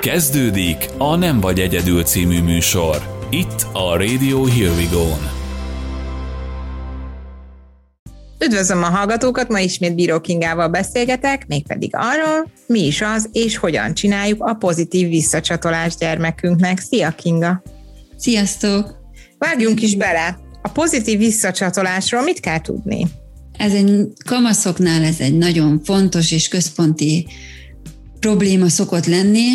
Kezdődik a Nem vagy egyedül című műsor. Itt a Radio Here We Go-n. Üdvözlöm a hallgatókat, ma ismét Bíró Kingával beszélgetek, mégpedig arról, mi is az, és hogyan csináljuk a pozitív visszacsatolást gyermekünknek. Szia Kinga! Sziasztok! Vágjunk is bele! A pozitív visszacsatolásról mit kell tudni? Ez egy kamaszoknál ez egy nagyon fontos és központi probléma szokott lenni,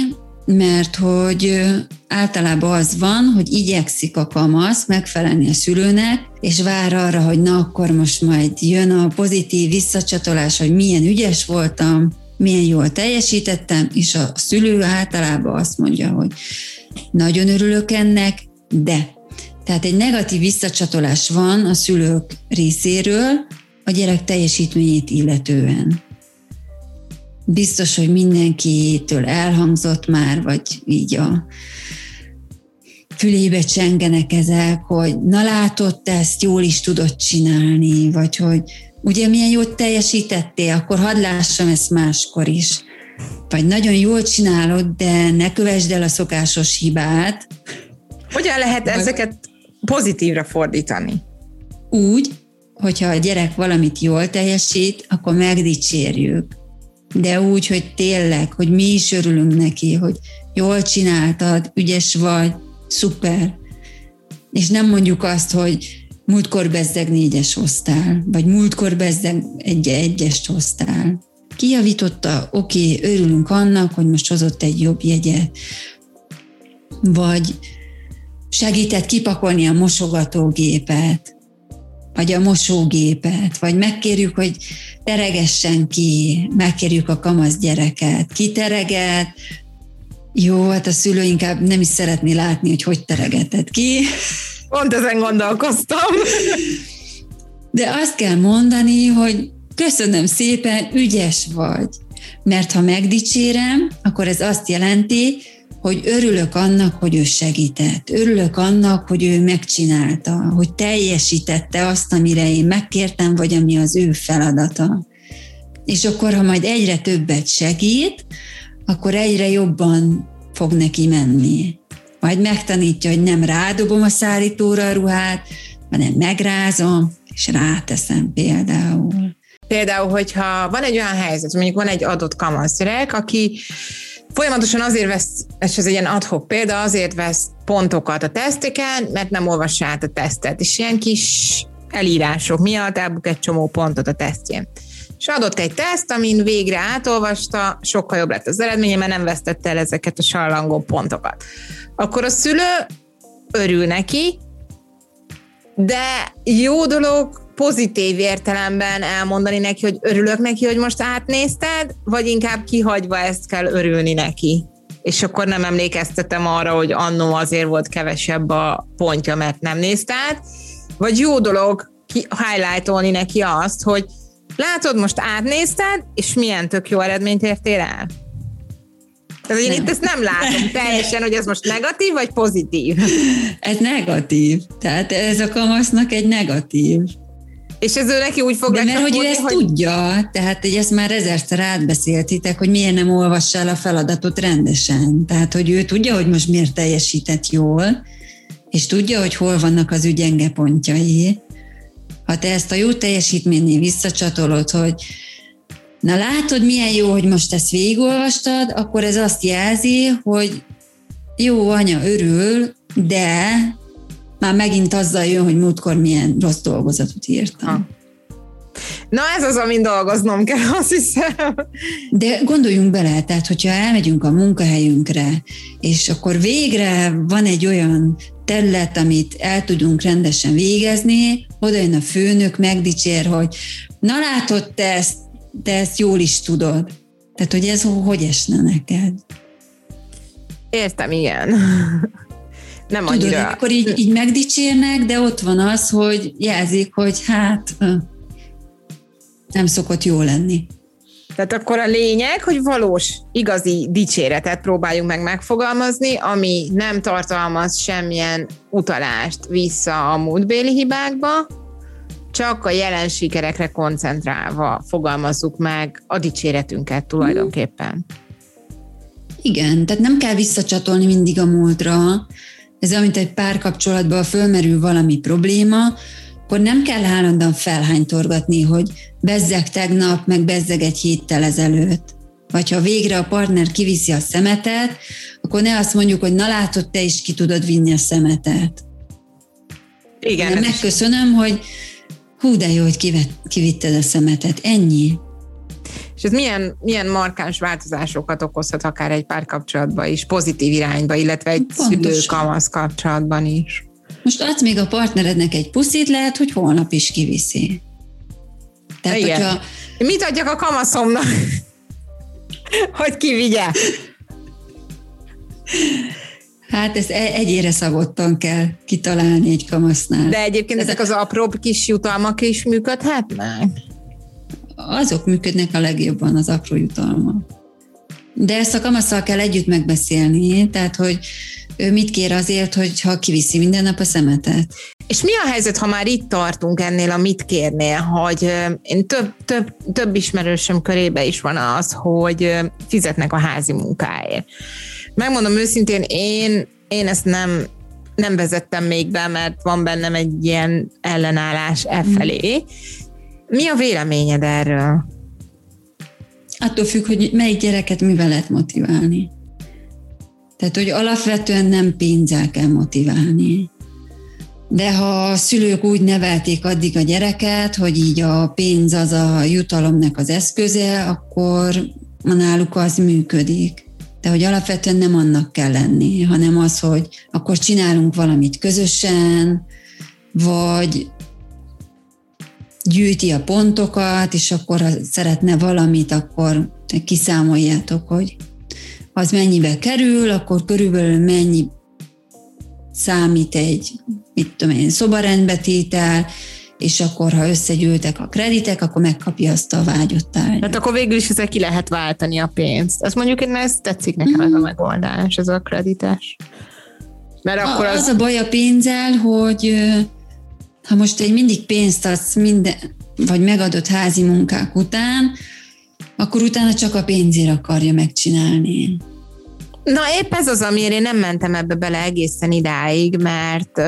mert hogy általában az van, hogy igyekszik a kamasz megfelelni a szülőnek, és vár arra, hogy na akkor most majd jön a pozitív visszacsatolás, hogy milyen ügyes voltam, milyen jól teljesítettem, és a szülő általában azt mondja, hogy nagyon örülök ennek, de. Tehát egy negatív visszacsatolás van a szülők részéről a gyerek teljesítményét illetően biztos, hogy mindenkitől elhangzott már, vagy így a fülébe csengenek ezek, hogy na látod, te ezt jól is tudod csinálni, vagy hogy ugye milyen jót teljesítettél, akkor hadd lássam ezt máskor is. Vagy nagyon jól csinálod, de ne kövesd el a szokásos hibát. Hogyan lehet ezeket pozitívra fordítani? Úgy, hogyha a gyerek valamit jól teljesít, akkor megdicsérjük de úgy, hogy tényleg, hogy mi is örülünk neki, hogy jól csináltad, ügyes vagy, szuper. És nem mondjuk azt, hogy múltkor bezzeg négyes hoztál, vagy múltkor bezzeg egy egyest hoztál. Kijavította, oké, örülünk annak, hogy most hozott egy jobb jegyet. Vagy segített kipakolni a mosogatógépet, vagy a mosógépet, vagy megkérjük, hogy teregessen ki, megkérjük a kamasz gyereket, kitereget, jó, hát a szülő inkább nem is szeretné látni, hogy hogy teregetett ki. Pont ezen gondolkoztam. De azt kell mondani, hogy köszönöm szépen, ügyes vagy. Mert ha megdicsérem, akkor ez azt jelenti, hogy örülök annak, hogy ő segített, örülök annak, hogy ő megcsinálta, hogy teljesítette azt, amire én megkértem, vagy ami az ő feladata. És akkor, ha majd egyre többet segít, akkor egyre jobban fog neki menni. Majd megtanítja, hogy nem rádobom a szállítóra a ruhát, hanem megrázom, és ráteszem például. Például, hogyha van egy olyan helyzet, mondjuk van egy adott kamaszgyerek, aki Folyamatosan azért vesz, és ez egy ilyen adhok példa, azért vesz pontokat a teszteken, mert nem olvassa át a tesztet, és ilyen kis elírások miatt elbuk egy csomó pontot a tesztjén. És adott egy teszt, amin végre átolvasta, sokkal jobb lett az eredménye, mert nem vesztette el ezeket a sallangó pontokat. Akkor a szülő örül neki, de jó dolog pozitív értelemben elmondani neki, hogy örülök neki, hogy most átnézted, vagy inkább kihagyva ezt kell örülni neki? És akkor nem emlékeztetem arra, hogy annó azért volt kevesebb a pontja, mert nem nézte át. Vagy jó dolog ki, highlightolni neki azt, hogy látod, most átnézted, és milyen tök jó eredményt értél el? Tehát én nem. itt ezt nem látom teljesen, hogy ez most negatív, vagy pozitív. Ez negatív. Tehát ez a kamasznak egy negatív. És ez ő neki úgy fog De mert hogy ő ezt hogy... tudja, tehát hogy ezt már ezerszer átbeszéltitek, hogy miért nem olvassa el a feladatot rendesen. Tehát, hogy ő tudja, hogy most miért teljesített jól, és tudja, hogy hol vannak az ő gyenge pontjai. Ha te ezt a jó teljesítménynél visszacsatolod, hogy na látod, milyen jó, hogy most ezt végigolvastad, akkor ez azt jelzi, hogy jó, anya örül, de már megint azzal jön, hogy múltkor milyen rossz dolgozatot írtam. Ha. Na ez az, amin dolgoznom kell, azt hiszem. De gondoljunk bele, tehát hogyha elmegyünk a munkahelyünkre, és akkor végre van egy olyan terület, amit el tudunk rendesen végezni, oda jön a főnök, megdicsér, hogy na látod, te ezt, te ezt jól is tudod. Tehát, hogy ez hogy esne neked? Értem, igen nem Tudod, annyira... akkor így, így megdicsérnek, de ott van az, hogy jelzik, hogy hát nem szokott jó lenni. Tehát akkor a lényeg, hogy valós, igazi dicséretet próbáljunk meg megfogalmazni, ami nem tartalmaz semmilyen utalást vissza a múltbéli hibákba, csak a jelen sikerekre koncentrálva fogalmazzuk meg a dicséretünket tulajdonképpen. Igen, tehát nem kell visszacsatolni mindig a múltra. Ez amit egy párkapcsolatban fölmerül valami probléma, akkor nem kell állandóan felhánytorgatni, hogy bezzeg tegnap, meg bezzeg egy héttel ezelőtt. Vagy ha végre a partner kiviszi a szemetet, akkor ne azt mondjuk, hogy na látod, te is ki tudod vinni a szemetet. Igen. Megköszönöm, hogy hú, de jó, hogy kivet, kivitted a szemetet. Ennyi. És ez milyen, milyen markáns változásokat okozhat akár egy párkapcsolatban is, pozitív irányba, illetve egy szülő-kamasz kapcsolatban is. Most adsz még a partnerednek egy puszit, lehet, hogy holnap is kiviszi. Tehát, Igen. hogyha... Mit adjak a kamaszomnak? hogy kivigye? Hát ezt e- egyére szagottan kell kitalálni egy kamasznál. De egyébként ezek az apró kis jutalmak is működhetnek? Azok működnek a legjobban, az apró jutalmak. De ezt a kamasszal kell együtt megbeszélni, tehát hogy ő mit kér azért, hogy ha kiviszi minden nap a szemetet. És mi a helyzet, ha már itt tartunk ennél a mit kérnél, hogy én több, több, több ismerősöm körébe is van az, hogy fizetnek a házi munkáért. Megmondom őszintén, én, én ezt nem, nem vezettem még be, mert van bennem egy ilyen ellenállás e felé. Mi a véleményed erről? Attól függ, hogy melyik gyereket mivel lehet motiválni. Tehát, hogy alapvetően nem pénzzel kell motiválni. De ha a szülők úgy nevelték addig a gyereket, hogy így a pénz az a jutalomnak az eszköze, akkor náluk az működik. De hogy alapvetően nem annak kell lenni, hanem az, hogy akkor csinálunk valamit közösen, vagy gyűjti a pontokat, és akkor ha szeretne valamit, akkor kiszámoljátok, hogy az mennyibe kerül, akkor körülbelül mennyi számít egy, mit tudom én, szobarendbetétel, és akkor, ha összegyűltek a kreditek, akkor megkapja azt a vágyott tárgyat. Tehát akkor végül is ezzel ki lehet váltani a pénzt. Azt mondjuk, én ezt tetszik nekem mm-hmm. ez a mhm. megoldás, ez a kredites. Mert akkor az... az a baj a pénzzel, hogy ha most egy mindig pénzt adsz minden, vagy megadott házi munkák után, akkor utána csak a pénzért akarja megcsinálni. Na épp ez az, amiért én nem mentem ebbe bele egészen idáig, mert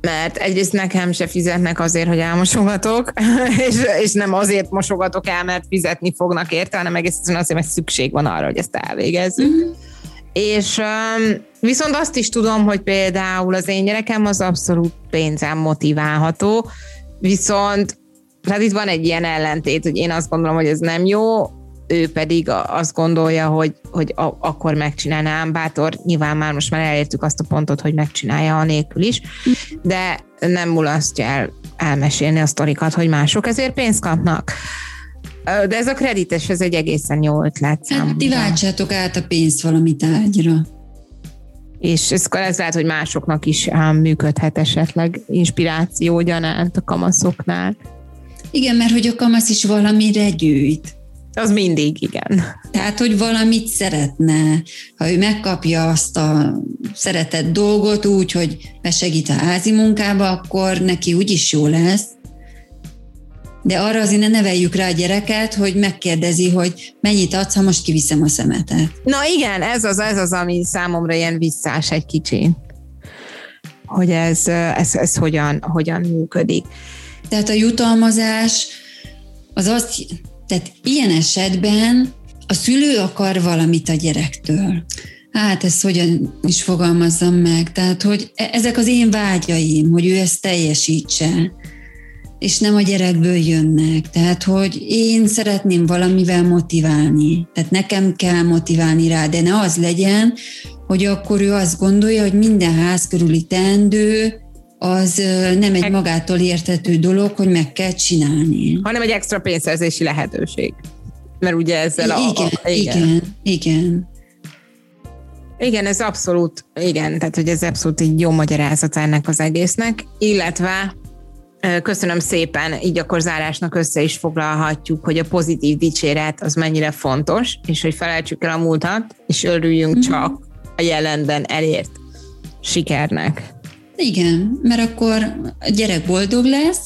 mert egyrészt nekem se fizetnek azért, hogy elmosogatok, és, és nem azért mosogatok el, mert fizetni fognak érte, hanem egészen azért, mert szükség van arra, hogy ezt elvégezzük. Mm-hmm. És um, viszont azt is tudom, hogy például az én gyerekem az abszolút pénzem motiválható, viszont tehát itt van egy ilyen ellentét, hogy én azt gondolom, hogy ez nem jó, ő pedig azt gondolja, hogy, hogy a, akkor megcsinálnám, bátor, nyilván már most már elértük azt a pontot, hogy megcsinálja a nélkül is, de nem mulasztja el elmesélni a sztorikat, hogy mások ezért pénzt kapnak. De ez a kredites, ez egy egészen jó ötlet számomra. Hát ti váltsátok át a pénzt valami tárgyra. És ez, ez lehet, hogy másoknak is működhet esetleg inspiráció gyanánt a kamaszoknál. Igen, mert hogy a kamasz is valamire gyűjt. Az mindig, igen. Tehát, hogy valamit szeretne. Ha ő megkapja azt a szeretett dolgot úgy, hogy besegít a házi munkába, akkor neki úgyis jó lesz. De arra azért ne neveljük rá a gyereket, hogy megkérdezi, hogy mennyit adsz, ha most kiviszem a szemetet. Na igen, ez az, ez az, ami számomra ilyen visszás egy kicsi. Hogy ez, ez, ez hogyan, hogyan működik. Tehát a jutalmazás az azt, tehát ilyen esetben a szülő akar valamit a gyerektől. Hát ezt hogyan is fogalmazzam meg? Tehát, hogy e- ezek az én vágyaim, hogy ő ezt teljesítse, és nem a gyerekből jönnek. Tehát, hogy én szeretném valamivel motiválni. Tehát nekem kell motiválni rá, de ne az legyen, hogy akkor ő azt gondolja, hogy minden ház körüli teendő az nem egy magától értető dolog, hogy meg kell csinálni. Hanem egy extra pénzszerzési lehetőség. Mert ugye ezzel a... Igen, a, igen, igen. igen. Igen, ez abszolút, igen, tehát hogy ez abszolút egy jó magyarázat ennek az egésznek, illetve köszönöm szépen, így akkor zárásnak össze is foglalhatjuk, hogy a pozitív dicséret az mennyire fontos, és hogy felejtsük el a múltat, és örüljünk mm-hmm. csak a jelenben elért sikernek. Igen, mert akkor a gyerek boldog lesz,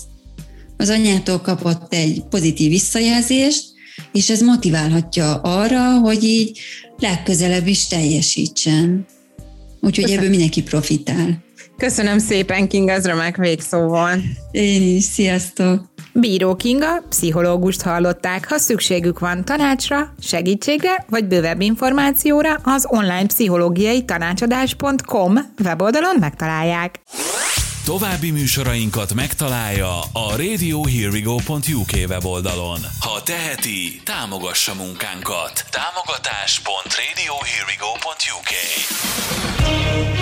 az anyától kapott egy pozitív visszajelzést, és ez motiválhatja arra, hogy így legközelebb is teljesítsen. Úgyhogy ebből mindenki profitál. Köszönöm szépen, Kinga, ez remek végszóval. Én is, sziasztok! Bíró Kinga, pszichológust hallották. Ha szükségük van tanácsra, segítségre vagy bővebb információra, az online pszichológiai tanácsadás.com weboldalon megtalálják. További műsorainkat megtalálja a radiohearwego.uk weboldalon. Ha teheti, támogassa munkánkat. Támogatás.radiohearwego.uk